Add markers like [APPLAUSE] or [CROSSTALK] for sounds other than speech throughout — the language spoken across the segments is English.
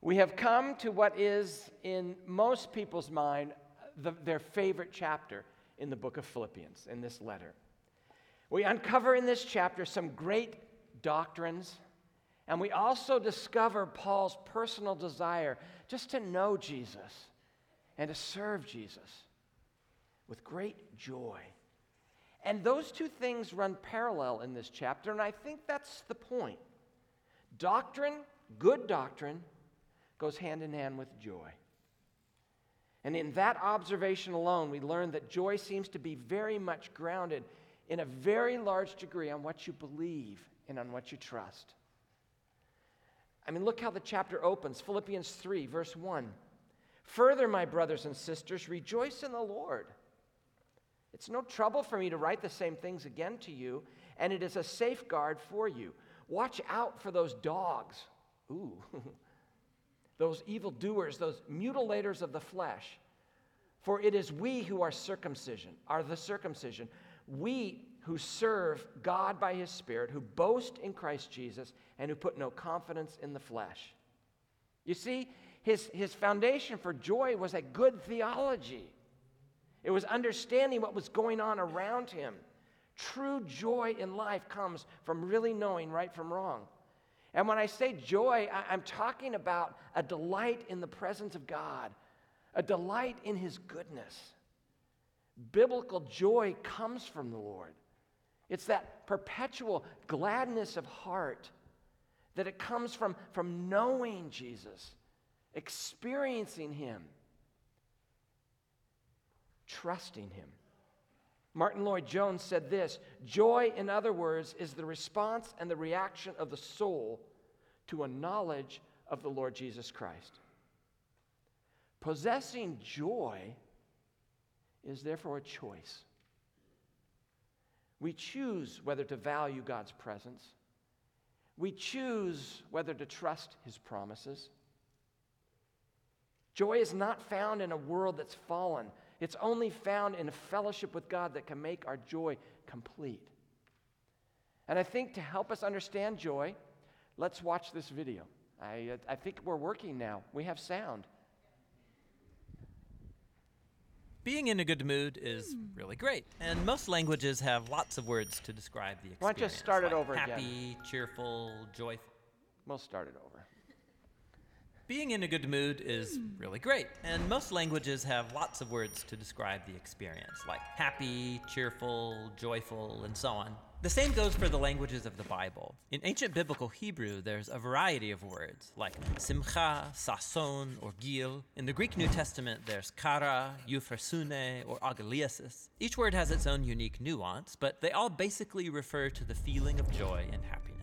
We have come to what is, in most people's mind, the, their favorite chapter in the book of Philippians, in this letter. We uncover in this chapter some great doctrines, and we also discover Paul's personal desire just to know Jesus and to serve Jesus with great joy. And those two things run parallel in this chapter, and I think that's the point. Doctrine, good doctrine, goes hand in hand with joy. And in that observation alone, we learn that joy seems to be very much grounded in a very large degree on what you believe and on what you trust. I mean, look how the chapter opens Philippians 3, verse 1. Further, my brothers and sisters, rejoice in the Lord. It's no trouble for me to write the same things again to you, and it is a safeguard for you. Watch out for those dogs. Ooh. [LAUGHS] those evildoers, those mutilators of the flesh. For it is we who are circumcision, are the circumcision. We who serve God by his Spirit, who boast in Christ Jesus, and who put no confidence in the flesh. You see, his, his foundation for joy was a good theology. It was understanding what was going on around him. True joy in life comes from really knowing right from wrong. And when I say joy, I, am talking about a delight in the presence of God, a delight in His goodness. Biblical joy comes from the Lord. It's that perpetual gladness of heart that it comes from, from knowing Jesus, experiencing Him, trusting Him. Martyn Lloyd-Jones said this Joy, in other words, is the response and the reaction of the soul to a knowledge of the Lord Jesus Christ. Possessing joy is therefore a choice. We choose whether to value God's presence. We choose whether to trust his promises. Joy is not found in a world that's fallen. It's only found in a fellowship with God that can make our joy complete. And I think to help us understand joy, let's watch this video. I, uh, I think we're working now. We have sound. Being in a good mood is hmm. really great, and most languages have lots of words to describe the experience. Why don't you start like it over happy, again? Happy, cheerful, joyful. We'll start it over. Being in a good mood is really great, and most languages have lots of words to describe the experience, like happy, cheerful, joyful, and so on. The same goes for the languages of the Bible. In ancient biblical Hebrew, there's a variety of words, like simcha, sason, or gil. In the Greek New Testament, there's chara, euphrosune, or agalliasis. Each word has its own unique nuance, but they all basically refer to the feeling of joy and happiness.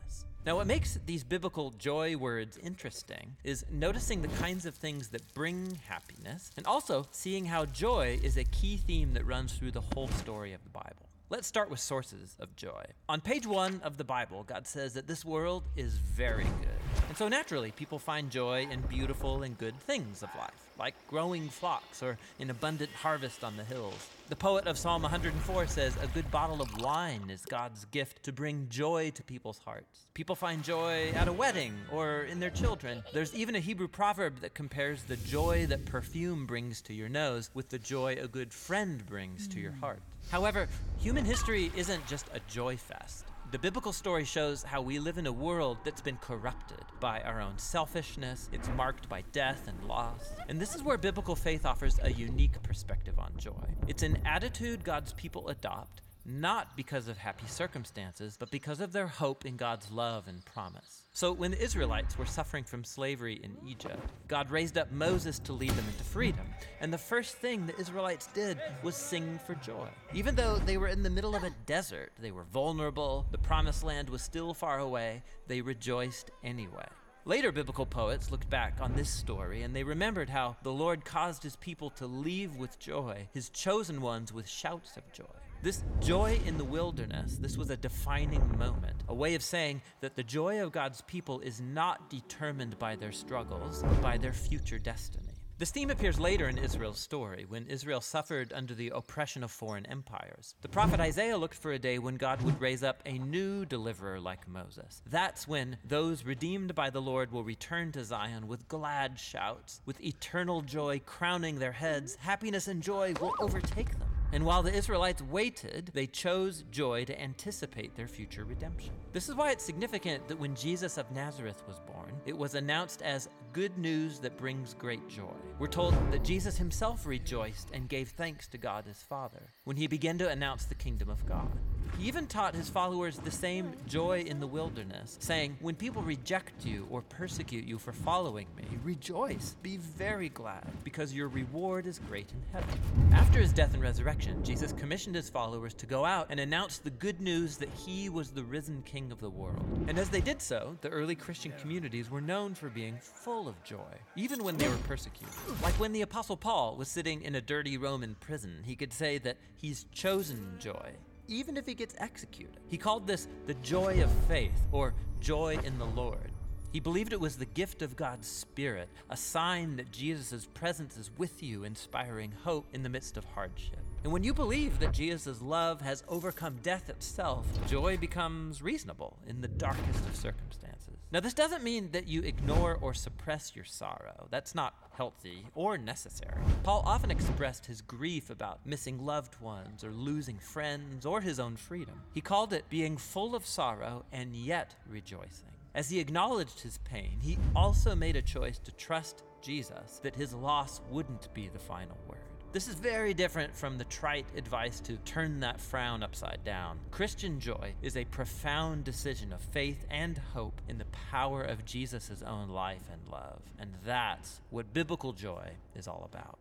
Now, what makes these biblical joy words interesting is noticing the kinds of things that bring happiness, and also seeing how joy is a key theme that runs through the whole story of the Bible. Let's start with sources of joy. On page one of the Bible, God says that this world is very good. And so naturally, people find joy in beautiful and good things of life, like growing flocks or an abundant harvest on the hills. The poet of Psalm 104 says, A good bottle of wine is God's gift to bring joy to people's hearts. People find joy at a wedding or in their children. There's even a Hebrew proverb that compares the joy that perfume brings to your nose with the joy a good friend brings to your heart. However, human history isn't just a joy fest. The biblical story shows how we live in a world that's been corrupted by our own selfishness, it's marked by death and loss. And this is where biblical faith offers a unique perspective on joy. It's an attitude God's people adopt not because of happy circumstances, but because of their hope in God's love and promise. So, when the Israelites were suffering from slavery in Egypt, God raised up Moses to lead them into freedom. And the first thing the Israelites did was sing for joy. Even though they were in the middle of a desert, they were vulnerable, the promised land was still far away, they rejoiced anyway. Later biblical poets looked back on this story and they remembered how the Lord caused his people to leave with joy, his chosen ones with shouts of joy. This joy in the wilderness, this was a defining moment, a way of saying that the joy of God's people is not determined by their struggles, but by their future destiny. This theme appears later in Israel's story, when Israel suffered under the oppression of foreign empires. The prophet Isaiah looked for a day when God would raise up a new deliverer like Moses. That's when those redeemed by the Lord will return to Zion with glad shouts, with eternal joy crowning their heads. Happiness and joy will overtake them. And while the Israelites waited, they chose joy to anticipate their future redemption. This is why it's significant that when Jesus of Nazareth was born, it was announced as good news that brings great joy. We're told that Jesus himself rejoiced and gave thanks to God his Father when he began to announce the kingdom of God. He even taught his followers the same joy in the wilderness, saying, When people reject you or persecute you for following me, rejoice, be very glad, because your reward is great in heaven. After his death and resurrection, Jesus commissioned his followers to go out and announce the good news that he was the risen king of the world. And as they did so, the early Christian communities were known for being full of joy, even when they were persecuted. Like when the Apostle Paul was sitting in a dirty Roman prison, he could say that he's chosen joy even if he gets executed. He called this the joy of faith or joy in the Lord. He believed it was the gift of God's Spirit, a sign that Jesus' presence is with you, inspiring hope in the midst of hardship. And when you believe that Jesus' love has overcome death itself, joy becomes reasonable in the darkest of circumstances. Now, this doesn't mean that you ignore or suppress your sorrow. That's not healthy or necessary. Paul often expressed his grief about missing loved ones or losing friends or his own freedom. He called it being full of sorrow and yet rejoicing. As he acknowledged his pain, he also made a choice to trust Jesus that his loss wouldn't be the final word. This is very different from the trite advice to turn that frown upside down. Christian joy is a profound decision of faith and hope in the power of Jesus' own life and love. And that's what biblical joy is all about.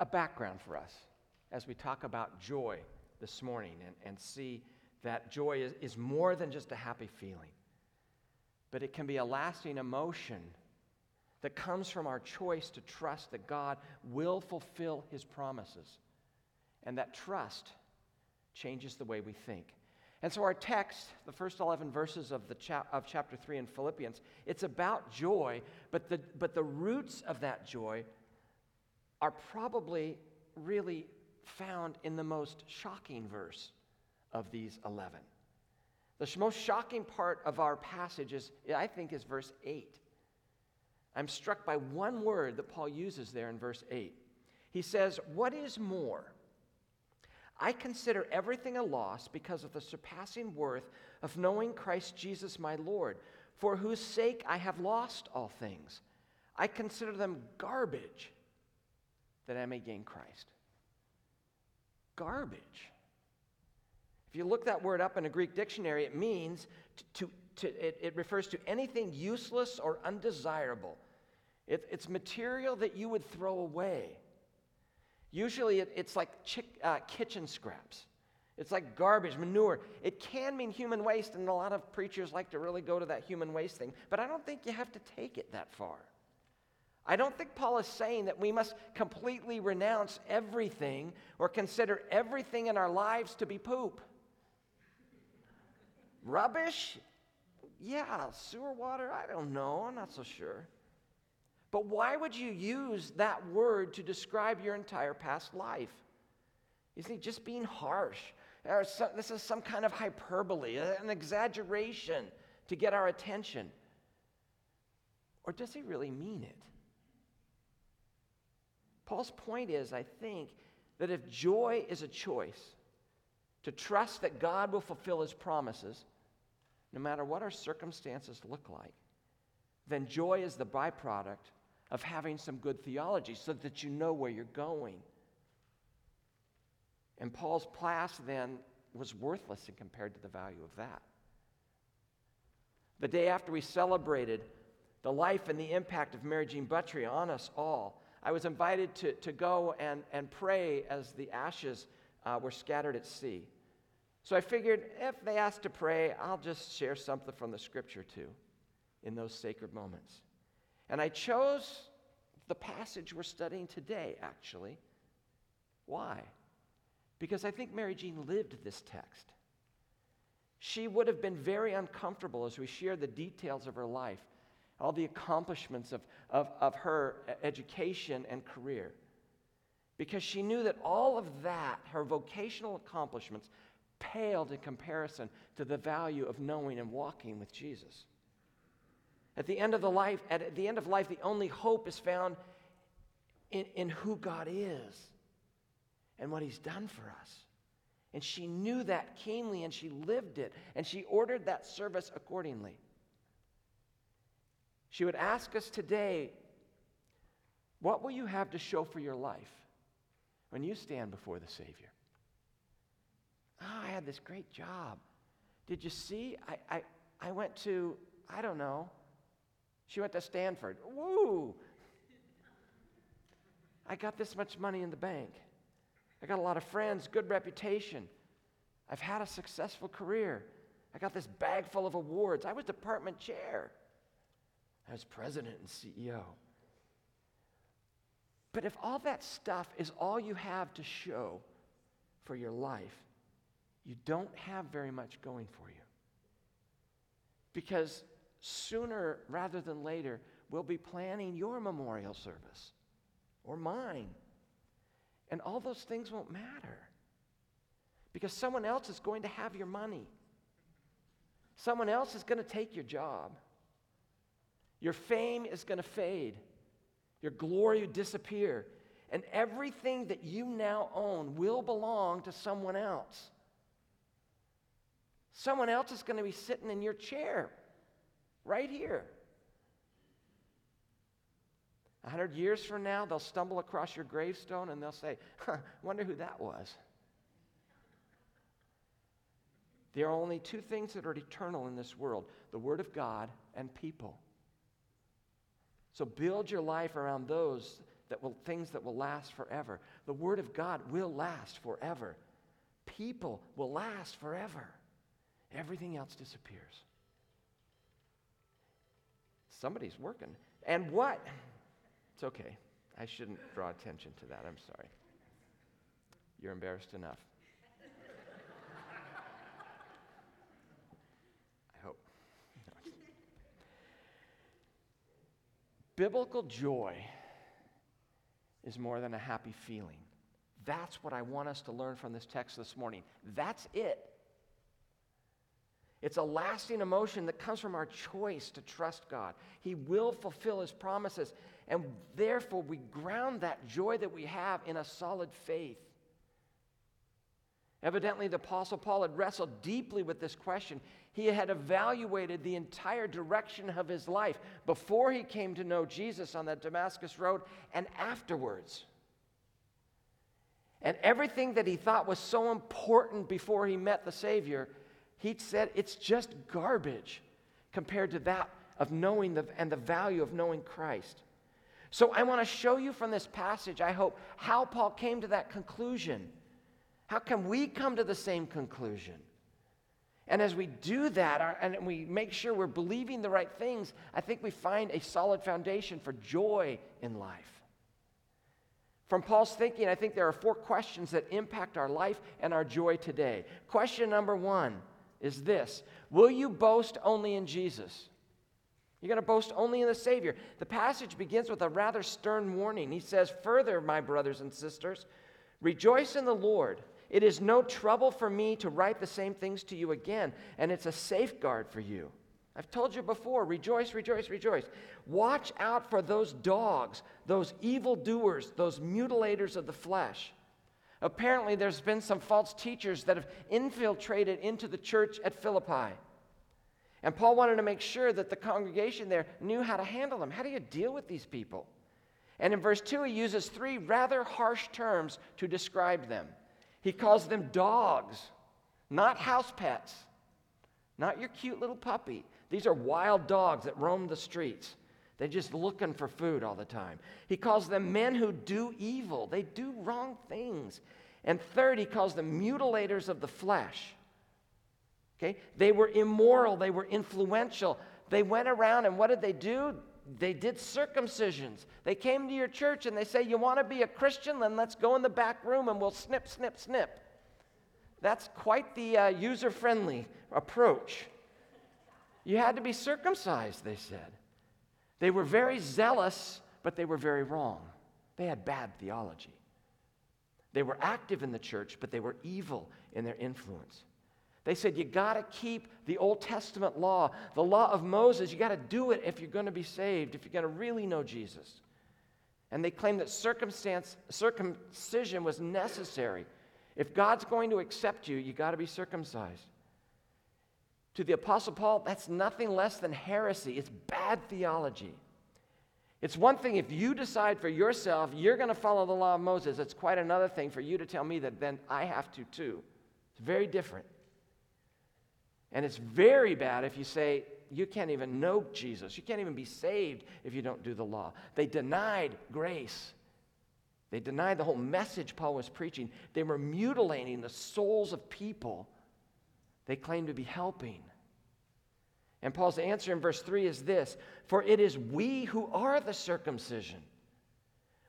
A background for us as we talk about joy this morning and, and see that joy is, is more than just a happy feeling but it can be a lasting emotion that comes from our choice to trust that God will fulfill his promises. And that trust changes the way we think. And so, our text, the first 11 verses of, the chap- of chapter 3 in Philippians, it's about joy, but the, but the roots of that joy are probably really found in the most shocking verse of these 11. The most shocking part of our passage is, I think, is verse 8. I'm struck by one word that Paul uses there in verse 8. He says, What is more? I consider everything a loss because of the surpassing worth of knowing Christ Jesus my Lord, for whose sake I have lost all things. I consider them garbage that I may gain Christ. Garbage. If you look that word up in a Greek dictionary, it means to, to, to it, it, refers to anything useless or undesirable. It, it's material that you would throw away. Usually it, it's like chick, uh, kitchen scraps. It's like garbage, manure. It can mean human waste, and a lot of preachers like to really go to that human waste thing, but I don't think you have to take it that far. I don't think Paul is saying that we must completely renounce everything or consider everything in our lives to be poop. Rubbish? Yeah, sewer water? I don't know. I'm not so sure. But why would you use that word to describe your entire past life? Isn't he just being harsh? this is some kind of hyperbole, an exaggeration to get our attention. Or does he really mean it? Paul's point is, I think, that if joy is a choice, to trust that God will fulfill his promises, no matter what our circumstances look like, then joy is the byproduct of having some good theology so that you know where you're going. And Paul's class then was worthless in compared to the value of that. The day after we celebrated the life and the impact of Mary Jean Buttry on us all, I was invited to, to go and, and pray as the ashes uh, were scattered at sea. So I figured if they ask to pray, I'll just share something from the scripture too in those sacred moments. And I chose the passage we're studying today, actually. Why? Because I think Mary Jean lived this text. she would have been very uncomfortable as we share the details of her life, all the accomplishments of, of, of her education and career. Because she knew that all of that, her vocational accomplishments, paled in comparison to the value of knowing and walking with Jesus. At the end of the life, at the end of life, the only hope is found in, in who God is and what He's done for us. And she knew that keenly and she lived it, and she ordered that service accordingly. She would ask us today, What will you have to show for your life when you stand before the Savior? Oh, I had this great job. Did you see? I, I, I went to, I don't know, she went to Stanford. Woo! I got this much money in the bank. I got a lot of friends, good reputation. I've had a successful career. I got this bag full of awards. I was department chair. I was president and CEO. But if all that stuff is all you have to show for your life, you don't have very much going for you. Because sooner rather than later, we'll be planning your memorial service or mine. And all those things won't matter because someone else is going to have your money. Someone else is going to take your job. Your fame is going to fade. Your glory will disappear. And everything that you now own will belong to someone else. Someone else is going to be sitting in your chair right here. A hundred years from now, they'll stumble across your gravestone and they'll say, huh, wonder who that was. There are only two things that are eternal in this world the Word of God and people. So build your life around those that will, things that will last forever. The Word of God will last forever. People will last forever. Everything else disappears. Somebody's working. And what? It's okay. I shouldn't draw attention to that. I'm sorry. You're embarrassed enough. I hope. Biblical joy is more than a happy feeling. That's what I want us to learn from this text this morning. That's it. It's a lasting emotion that comes from our choice to trust God. He will fulfill His promises, and therefore we ground that joy that we have in a solid faith. Evidently, the Apostle Paul had wrestled deeply with this question. He had evaluated the entire direction of his life before he came to know Jesus on that Damascus road and afterwards. And everything that he thought was so important before he met the Savior he said it's just garbage compared to that of knowing the, and the value of knowing Christ. So I want to show you from this passage, I hope, how Paul came to that conclusion. How can we come to the same conclusion? And as we do that our, and we make sure we're believing the right things, I think we find a solid foundation for joy in life. From Paul's thinking, I think there are four questions that impact our life and our joy today. Question number one is this Will you boast only in Jesus? You're going to boast only in the Savior. The passage begins with a rather stern warning. He says, Further, my brothers and sisters, rejoice in the Lord. It is no trouble for me to write the same things to you again, and it's a safeguard for you. I've told you before rejoice, rejoice, rejoice. Watch out for those dogs, those evildoers, those mutilators of the flesh. Apparently, there's been some false teachers that have infiltrated into the church at Philippi. And Paul wanted to make sure that the congregation there knew how to handle them. How do you deal with these people? And in verse 2, he uses three rather harsh terms to describe them. He calls them dogs, not house pets, not your cute little puppy. These are wild dogs that roam the streets. They're just looking for food all the time. He calls them men who do evil, they do wrong things. And third, he calls them mutilators of the flesh. Okay? They were immoral, they were influential. They went around and what did they do? They did circumcisions. They came to your church and they say, You want to be a Christian? Then let's go in the back room and we'll snip, snip, snip. That's quite the uh, user friendly approach. You had to be circumcised, they said. They were very zealous, but they were very wrong. They had bad theology. They were active in the church, but they were evil in their influence. They said, You got to keep the Old Testament law, the law of Moses. You got to do it if you're going to be saved, if you're going to really know Jesus. And they claimed that circumcision was necessary. If God's going to accept you, you got to be circumcised. To the Apostle Paul, that's nothing less than heresy. It's bad theology. It's one thing if you decide for yourself you're going to follow the law of Moses. It's quite another thing for you to tell me that then I have to too. It's very different. And it's very bad if you say you can't even know Jesus. You can't even be saved if you don't do the law. They denied grace. They denied the whole message Paul was preaching. They were mutilating the souls of people they claimed to be helping. And Paul's answer in verse 3 is this For it is we who are the circumcision,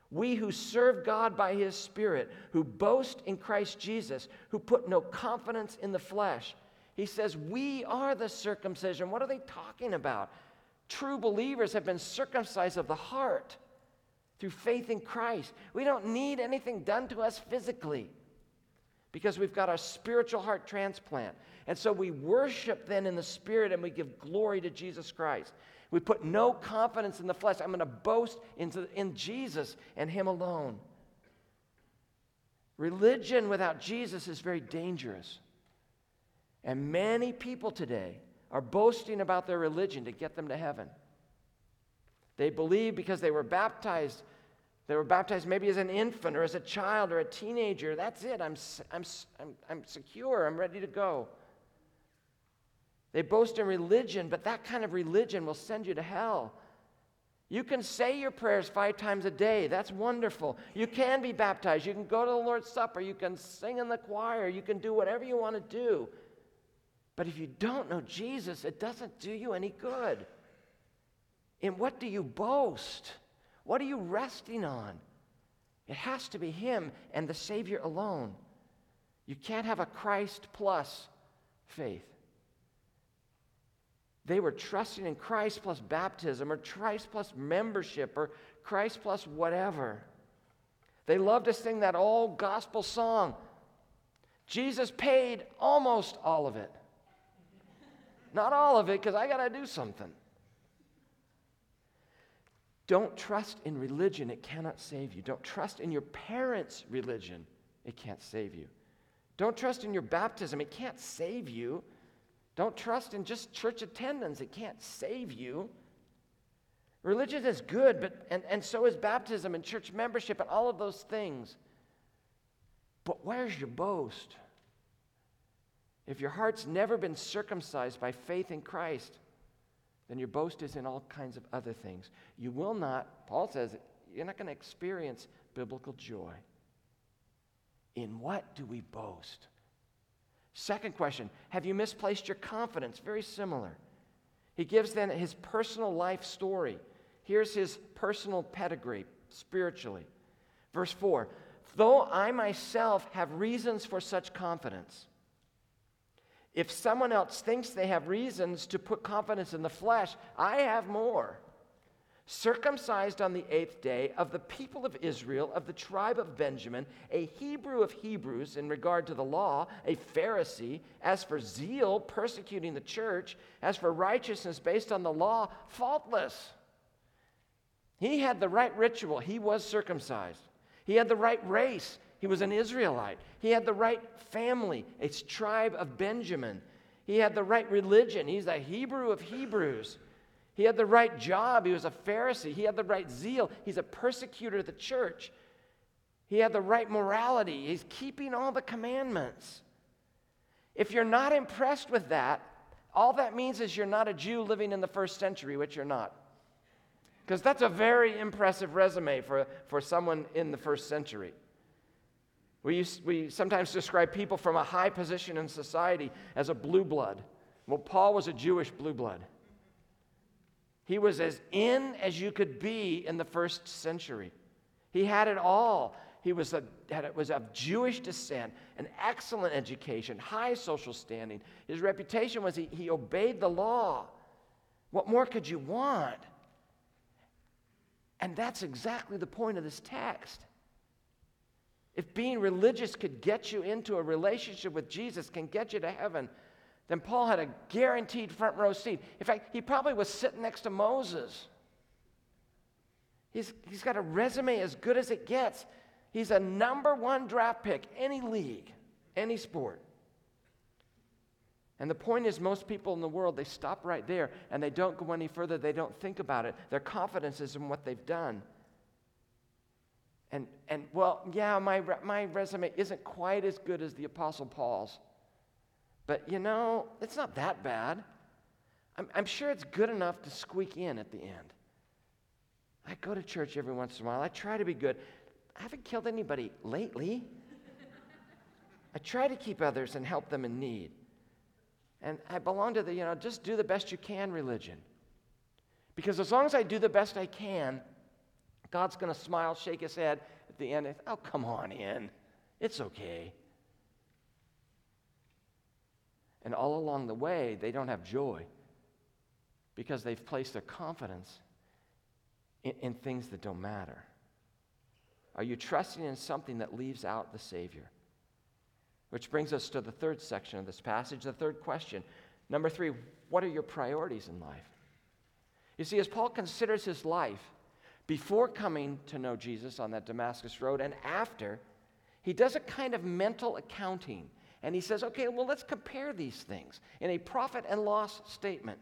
we who serve God by his Spirit, who boast in Christ Jesus, who put no confidence in the flesh. He says, We are the circumcision. What are they talking about? True believers have been circumcised of the heart through faith in Christ. We don't need anything done to us physically because we've got our spiritual heart transplant. And so we worship then in the Spirit and we give glory to Jesus Christ. We put no confidence in the flesh. I'm going to boast into, in Jesus and Him alone. Religion without Jesus is very dangerous. And many people today are boasting about their religion to get them to heaven. They believe because they were baptized they were baptized maybe as an infant or as a child or a teenager. That's it. I'm, I'm, I'm, I'm secure. I'm ready to go. They boast in religion, but that kind of religion will send you to hell. You can say your prayers five times a day. That's wonderful. You can be baptized. You can go to the Lord's Supper. You can sing in the choir. You can do whatever you want to do. But if you don't know Jesus, it doesn't do you any good. In what do you boast? What are you resting on? It has to be Him and the Savior alone. You can't have a Christ plus faith. They were trusting in Christ plus baptism or Christ plus membership or Christ plus whatever. They loved to sing that old gospel song. Jesus paid almost all of it. Not all of it, because I got to do something. Don't trust in religion, it cannot save you. Don't trust in your parents' religion, it can't save you. Don't trust in your baptism, it can't save you. Don't trust in just church attendance, it can't save you. Religion is good, but, and, and so is baptism and church membership and all of those things. But where's your boast? If your heart's never been circumcised by faith in Christ, then your boast is in all kinds of other things. You will not, Paul says, you're not going to experience biblical joy. In what do we boast? Second question Have you misplaced your confidence? Very similar. He gives then his personal life story. Here's his personal pedigree spiritually. Verse 4 Though I myself have reasons for such confidence, if someone else thinks they have reasons to put confidence in the flesh, I have more. Circumcised on the eighth day of the people of Israel, of the tribe of Benjamin, a Hebrew of Hebrews in regard to the law, a Pharisee, as for zeal, persecuting the church, as for righteousness based on the law, faultless. He had the right ritual, he was circumcised. He had the right race, he was an Israelite. He had the right family, a tribe of Benjamin. He had the right religion. He's a Hebrew of Hebrews. He had the right job. He was a Pharisee. He had the right zeal. He's a persecutor of the church. He had the right morality. He's keeping all the commandments. If you're not impressed with that, all that means is you're not a Jew living in the first century, which you're not. Because that's a very impressive resume for, for someone in the first century. We, we sometimes describe people from a high position in society as a blue blood. Well, Paul was a Jewish blue blood. He was as in as you could be in the first century. He had it all. he was, a, had, was of Jewish descent, an excellent education, high social standing. His reputation was he, he obeyed the law. What more could you want? And that's exactly the point of this text. If being religious could get you into a relationship with Jesus, can get you to heaven, then Paul had a guaranteed front row seat. In fact, he probably was sitting next to Moses. He's, he's got a resume as good as it gets. He's a number one draft pick, any league, any sport. And the point is, most people in the world, they stop right there and they don't go any further. They don't think about it. Their confidence is in what they've done. And, and well, yeah, my, my resume isn't quite as good as the Apostle Paul's. But you know, it's not that bad. I'm, I'm sure it's good enough to squeak in at the end. I go to church every once in a while. I try to be good. I haven't killed anybody lately. I try to keep others and help them in need. And I belong to the, you know, just do the best you can religion. Because as long as I do the best I can, God's going to smile, shake his head at the end. Oh, come on in. It's okay. And all along the way, they don't have joy because they've placed their confidence in, in things that don't matter. Are you trusting in something that leaves out the Savior? Which brings us to the third section of this passage, the third question. Number three, what are your priorities in life? You see, as Paul considers his life before coming to know Jesus on that Damascus road and after, he does a kind of mental accounting. And he says, okay, well, let's compare these things in a profit and loss statement.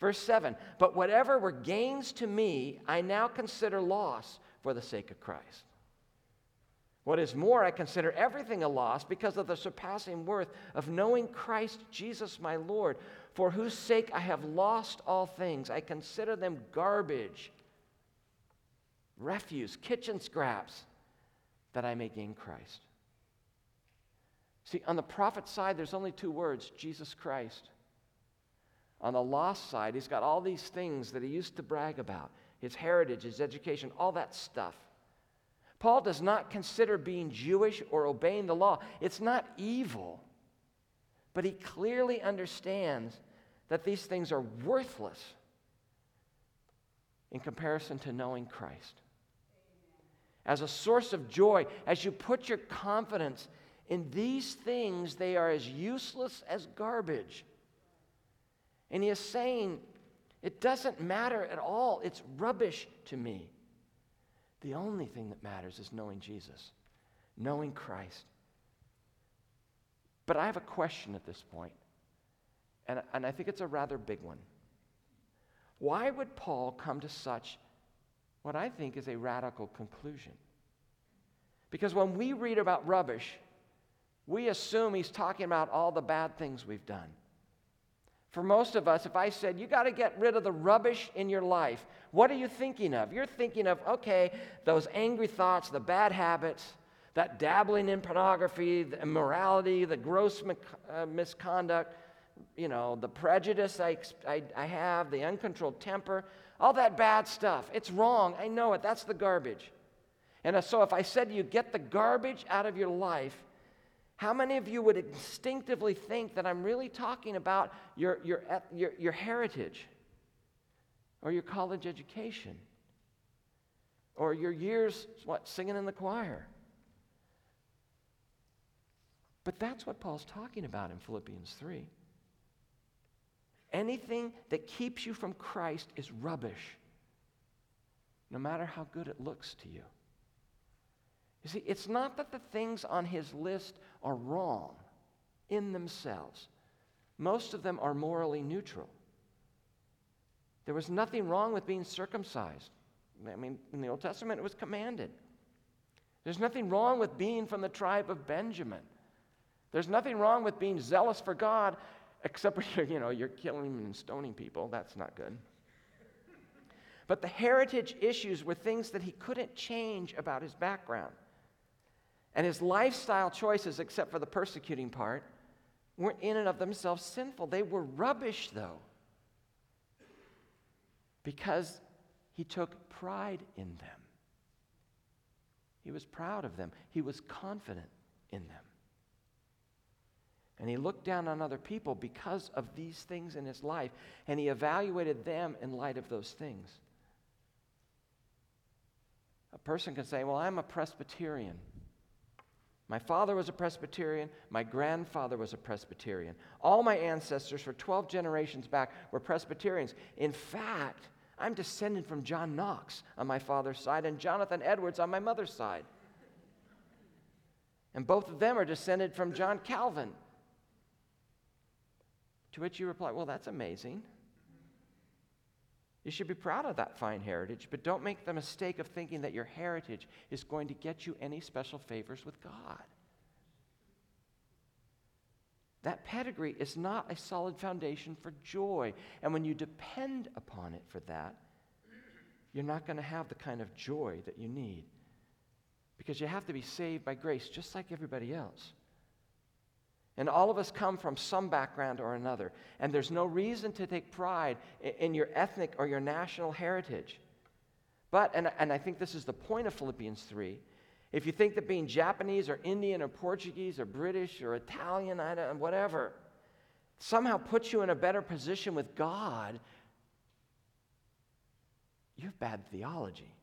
Verse 7 But whatever were gains to me, I now consider loss for the sake of Christ. What is more, I consider everything a loss because of the surpassing worth of knowing Christ Jesus my Lord, for whose sake I have lost all things. I consider them garbage, refuse, kitchen scraps, that I may gain Christ. See, on the profit side, there's only two words Jesus Christ. On the lost side, he's got all these things that he used to brag about his heritage, his education, all that stuff. Paul does not consider being Jewish or obeying the law, it's not evil. But he clearly understands that these things are worthless in comparison to knowing Christ. As a source of joy, as you put your confidence in these things, they are as useless as garbage. And he is saying, it doesn't matter at all. It's rubbish to me. The only thing that matters is knowing Jesus, knowing Christ. But I have a question at this point, and, and I think it's a rather big one. Why would Paul come to such what I think is a radical conclusion? Because when we read about rubbish, we assume he's talking about all the bad things we've done. For most of us, if I said, you got to get rid of the rubbish in your life, what are you thinking of? You're thinking of, okay, those angry thoughts, the bad habits, that dabbling in pornography, the immorality, the gross uh, misconduct, you know, the prejudice I, I, I have, the uncontrolled temper, all that bad stuff. It's wrong. I know it. That's the garbage. And uh, so if I said you get the garbage out of your life, how many of you would instinctively think that I'm really talking about your, your, your, your heritage or your college education or your years, what, singing in the choir? But that's what Paul's talking about in Philippians 3. Anything that keeps you from Christ is rubbish, no matter how good it looks to you. You see, it's not that the things on his list are wrong in themselves, most of them are morally neutral. There was nothing wrong with being circumcised. I mean, in the Old Testament, it was commanded. There's nothing wrong with being from the tribe of Benjamin. There's nothing wrong with being zealous for God, except when you're, you know, you're killing and stoning people. That's not good. But the heritage issues were things that he couldn't change about his background. And his lifestyle choices, except for the persecuting part, weren't in and of themselves sinful. They were rubbish, though, because he took pride in them. He was proud of them. He was confident in them. And he looked down on other people because of these things in his life, and he evaluated them in light of those things. A person can say, Well, I'm a Presbyterian. My father was a Presbyterian. My grandfather was a Presbyterian. All my ancestors for 12 generations back were Presbyterians. In fact, I'm descended from John Knox on my father's side and Jonathan Edwards on my mother's side. And both of them are descended from John Calvin. To which you reply, Well, that's amazing. You should be proud of that fine heritage, but don't make the mistake of thinking that your heritage is going to get you any special favors with God. That pedigree is not a solid foundation for joy. And when you depend upon it for that, you're not going to have the kind of joy that you need. Because you have to be saved by grace just like everybody else. And all of us come from some background or another. And there's no reason to take pride in your ethnic or your national heritage. But, and, and I think this is the point of Philippians 3, if you think that being Japanese or Indian or Portuguese or British or Italian, I don't, whatever, somehow puts you in a better position with God, you have bad theology.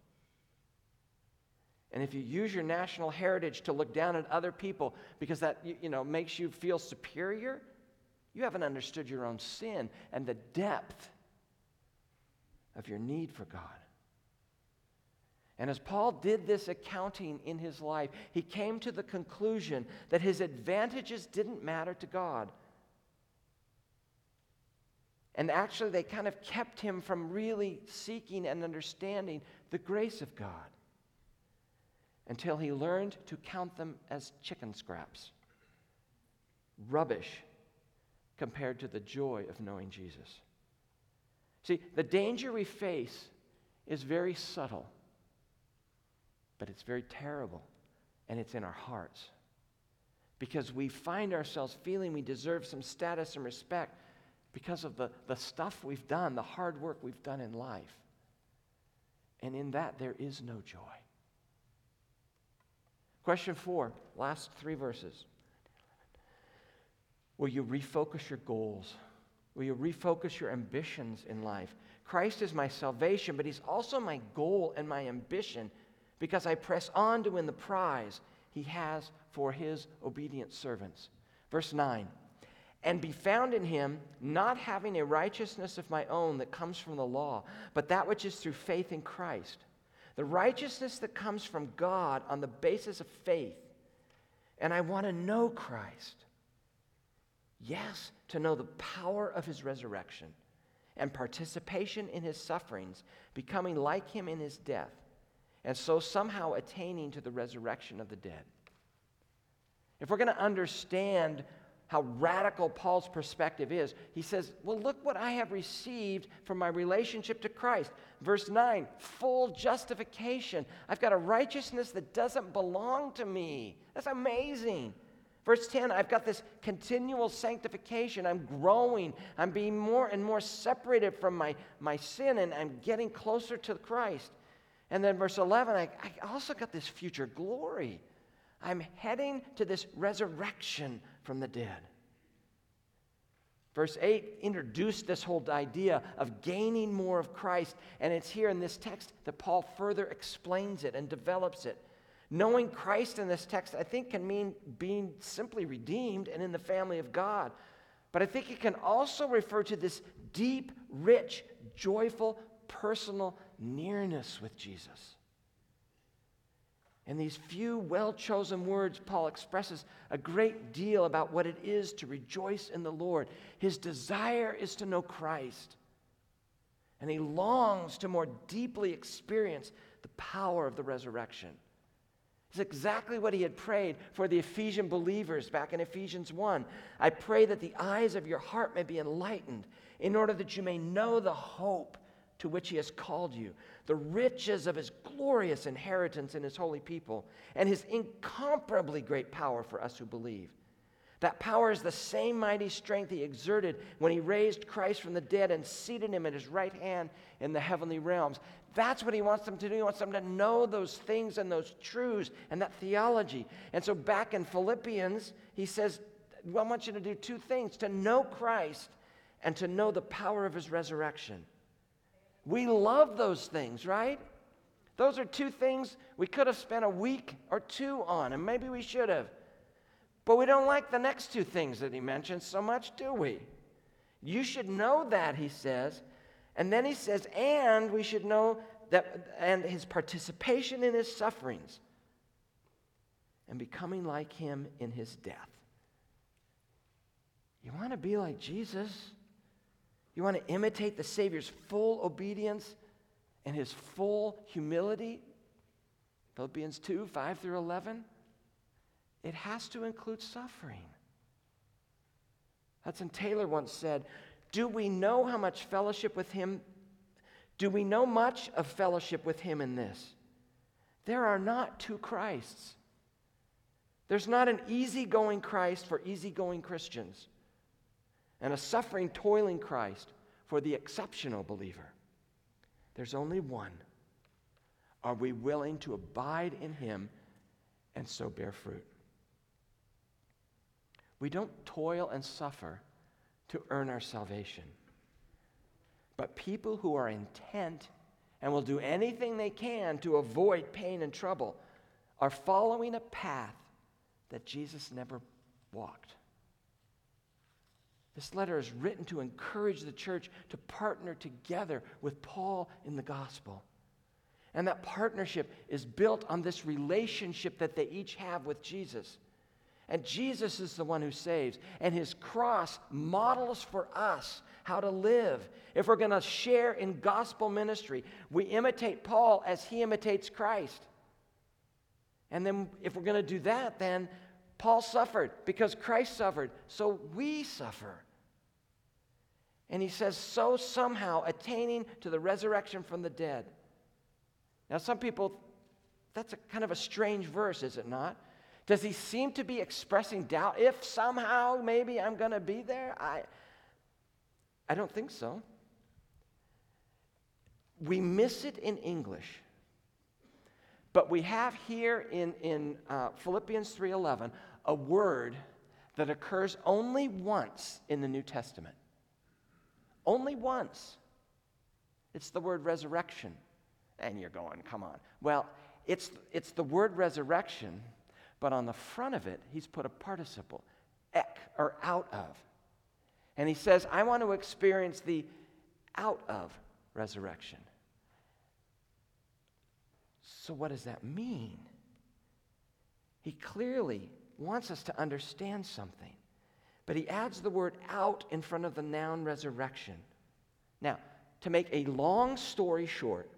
And if you use your national heritage to look down at other people because that you know makes you feel superior, you haven't understood your own sin and the depth of your need for God. And as Paul did this accounting in his life, he came to the conclusion that his advantages didn't matter to God. And actually, they kind of kept him from really seeking and understanding the grace of God until he learned to count them as chicken scraps, rubbish compared to the joy of knowing Jesus. See, the danger we face is very subtle, but it's very terrible, and it's in our hearts. Because we find ourselves feeling we deserve some status and respect because of the, the stuff we've done, the hard work we've done in life. And in that, there is no joy. Question four, last three verses. Will you refocus your goals? Will you refocus your ambitions in life? Christ is my salvation, but He's also my goal and my ambition because I press on to win the prize He has for His obedient servants. Verse 9 And be found in Him, not having a righteousness of my own that comes from the law, but that which is through faith in Christ the righteousness that comes from God on the basis of faith. And I want to know Christ. Yes, to know the power of his resurrection and participation in his sufferings, becoming like him in his death, and so somehow attaining to the resurrection of the dead. If we're going to understand how radical Paul's perspective is. He says, Well, look what I have received from my relationship to Christ. Verse 9, full justification. I've got a righteousness that doesn't belong to me. That's amazing. Verse 10, I've got this continual sanctification. I'm growing. I'm being more and more separated from my, my sin, and I'm getting closer to Christ. And then verse 11, I, I also got this future glory. I'm heading to this resurrection from the dead. Verse 8 introduced this whole idea of gaining more of Christ, and it's here in this text that Paul further explains it and develops it. Knowing Christ in this text, I think, can mean being simply redeemed and in the family of God. But I think it can also refer to this deep, rich, joyful, personal nearness with Jesus. In these few well chosen words, Paul expresses a great deal about what it is to rejoice in the Lord. His desire is to know Christ, and he longs to more deeply experience the power of the resurrection. It's exactly what he had prayed for the Ephesian believers back in Ephesians 1. I pray that the eyes of your heart may be enlightened in order that you may know the hope to which he has called you, the riches of his glorious inheritance in his holy people, and his incomparably great power for us who believe. That power is the same mighty strength he exerted when he raised Christ from the dead and seated him at his right hand in the heavenly realms. That's what he wants them to do. He wants them to know those things and those truths and that theology. And so back in Philippians, he says, well, I want you to do two things to know Christ and to know the power of his resurrection. We love those things, right? Those are two things we could have spent a week or two on, and maybe we should have. But we don't like the next two things that he mentions so much, do we? You should know that, he says. And then he says, and we should know that, and his participation in his sufferings and becoming like him in his death. You want to be like Jesus? You want to imitate the Savior's full obedience and his full humility? Philippians 2 5 through 11. It has to include suffering. Hudson Taylor once said, Do we know how much fellowship with him? Do we know much of fellowship with him in this? There are not two Christs. There's not an easygoing Christ for easygoing Christians and a suffering, toiling Christ for the exceptional believer. There's only one. Are we willing to abide in him and so bear fruit? We don't toil and suffer to earn our salvation. But people who are intent and will do anything they can to avoid pain and trouble are following a path that Jesus never walked. This letter is written to encourage the church to partner together with Paul in the gospel. And that partnership is built on this relationship that they each have with Jesus. And Jesus is the one who saves. And his cross models for us how to live. If we're going to share in gospel ministry, we imitate Paul as he imitates Christ. And then, if we're going to do that, then Paul suffered because Christ suffered, so we suffer. And he says, so somehow attaining to the resurrection from the dead. Now, some people, that's a kind of a strange verse, is it not? Does he seem to be expressing doubt? If somehow maybe I'm going to be there? I, I don't think so. We miss it in English. But we have here in, in uh, Philippians 3.11 a word that occurs only once in the New Testament. Only once. It's the word resurrection. And you're going, come on. Well, it's, it's the word resurrection, but on the front of it, he's put a participle, ek, or out of. And he says, I want to experience the out of resurrection. So, what does that mean? He clearly wants us to understand something, but he adds the word out in front of the noun resurrection. Now, to make a long story short,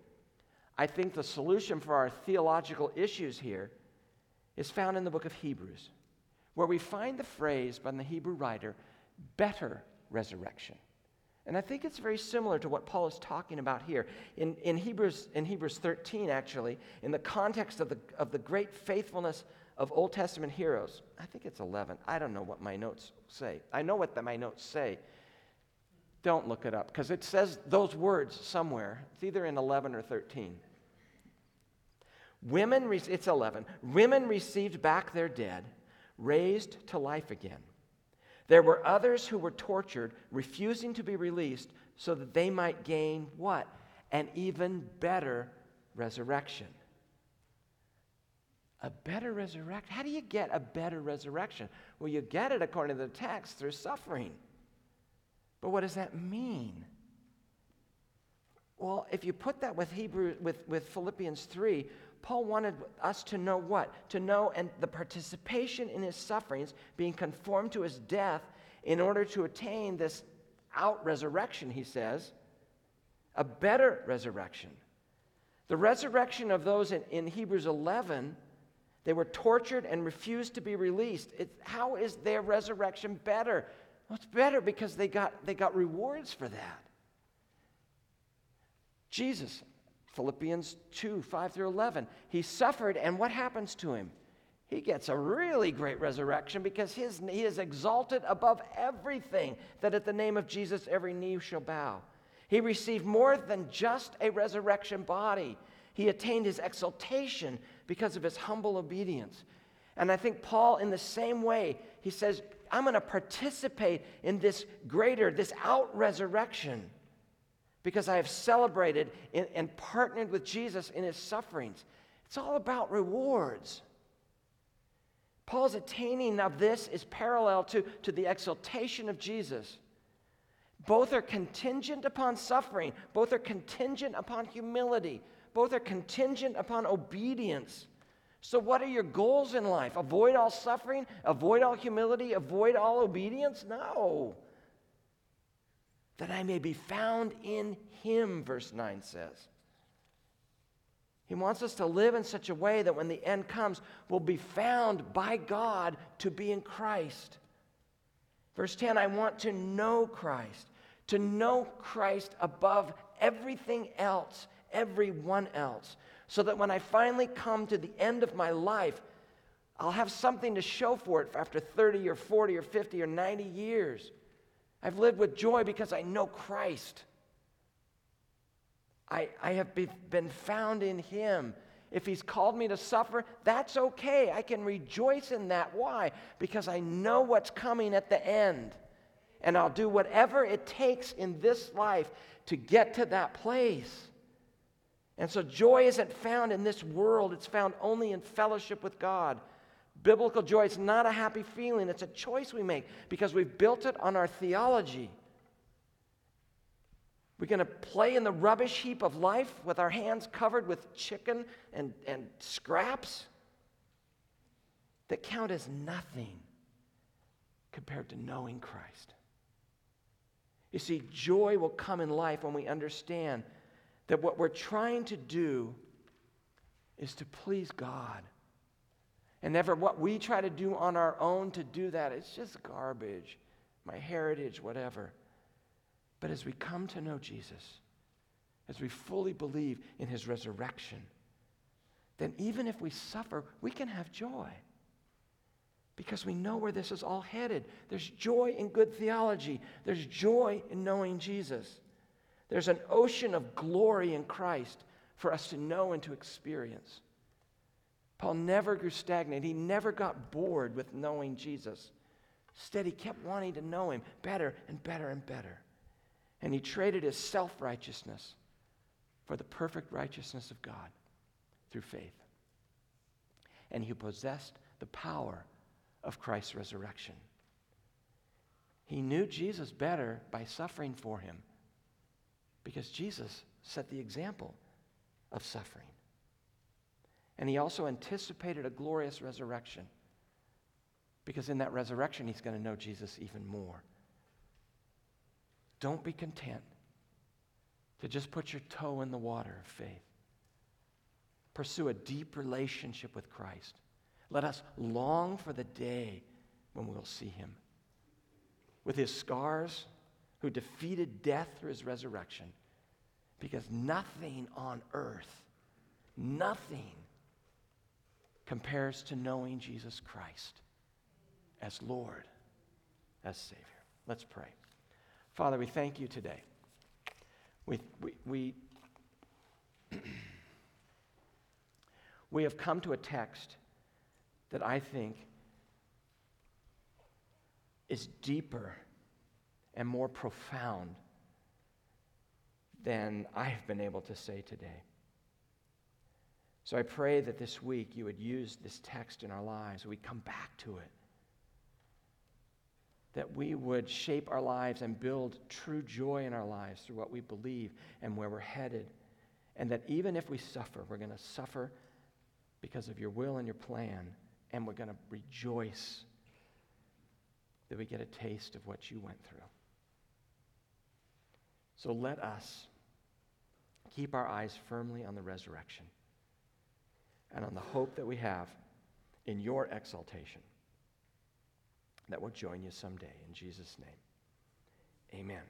I think the solution for our theological issues here is found in the book of Hebrews, where we find the phrase by the Hebrew writer, better resurrection. And I think it's very similar to what Paul is talking about here. In, in, Hebrews, in Hebrews 13, actually, in the context of the, of the great faithfulness of Old Testament heroes, I think it's 11. I don't know what my notes say. I know what the, my notes say. Don't look it up because it says those words somewhere. It's either in 11 or 13. Women, it's 11. Women received back their dead, raised to life again. There were others who were tortured, refusing to be released so that they might gain what? An even better resurrection. A better resurrection? How do you get a better resurrection? Well, you get it according to the text through suffering. But what does that mean? Well, if you put that with Hebrew with, with Philippians 3, Paul wanted us to know what? To know and the participation in his sufferings, being conformed to his death in order to attain this out resurrection, he says, a better resurrection. The resurrection of those in, in Hebrews 11, they were tortured and refused to be released. It, how is their resurrection better? Well, it's better because they got, they got rewards for that. Jesus Philippians 2 5 through 11. He suffered, and what happens to him? he gets a really great resurrection because his, he is exalted above everything, that at the name of Jesus every knee shall bow. He received more than just a resurrection body, he attained his exaltation because of his humble obedience. And I think Paul, in the same way, he says, I'm going to participate in this greater, this out resurrection because I have celebrated and partnered with Jesus in his sufferings. It's all about rewards. Paul's attaining of this is parallel to, to the exaltation of Jesus. Both are contingent upon suffering, both are contingent upon humility, both are contingent upon obedience. So, what are your goals in life? Avoid all suffering, avoid all humility, avoid all obedience? No. That I may be found in him, verse 9 says. He wants us to live in such a way that when the end comes, we'll be found by God to be in Christ. Verse 10 I want to know Christ, to know Christ above everything else, everyone else, so that when I finally come to the end of my life, I'll have something to show for it after 30 or 40 or 50 or 90 years. I've lived with joy because I know Christ. I, I have be, been found in Him. If He's called me to suffer, that's okay. I can rejoice in that. Why? Because I know what's coming at the end. And I'll do whatever it takes in this life to get to that place. And so joy isn't found in this world, it's found only in fellowship with God. Biblical joy is not a happy feeling, it's a choice we make because we've built it on our theology. We're going to play in the rubbish heap of life with our hands covered with chicken and, and scraps that count as nothing compared to knowing Christ. You see, joy will come in life when we understand that what we're trying to do is to please God. And never what we try to do on our own to do that, it's just garbage, my heritage, whatever. But as we come to know Jesus, as we fully believe in his resurrection, then even if we suffer, we can have joy because we know where this is all headed. There's joy in good theology, there's joy in knowing Jesus. There's an ocean of glory in Christ for us to know and to experience. Paul never grew stagnant. He never got bored with knowing Jesus. Instead, he kept wanting to know him better and better and better. And he traded his self righteousness for the perfect righteousness of God through faith. And he possessed the power of Christ's resurrection. He knew Jesus better by suffering for him because Jesus set the example of suffering. And he also anticipated a glorious resurrection because in that resurrection, he's going to know Jesus even more. Don't be content to just put your toe in the water of faith. Pursue a deep relationship with Christ. Let us long for the day when we'll see him. With his scars, who defeated death through his resurrection. Because nothing on earth, nothing compares to knowing Jesus Christ as Lord, as Savior. Let's pray. Father, we thank you today. We, we, we, [CLEARS THROAT] we have come to a text that I think is deeper and more profound than I have been able to say today. So I pray that this week you would use this text in our lives, we come back to it. That we would shape our lives and build true joy in our lives through what we believe and where we're headed. And that even if we suffer, we're going to suffer because of your will and your plan, and we're going to rejoice that we get a taste of what you went through. So let us keep our eyes firmly on the resurrection and on the hope that we have in your exaltation that we'll join you someday. In Jesus' name, amen.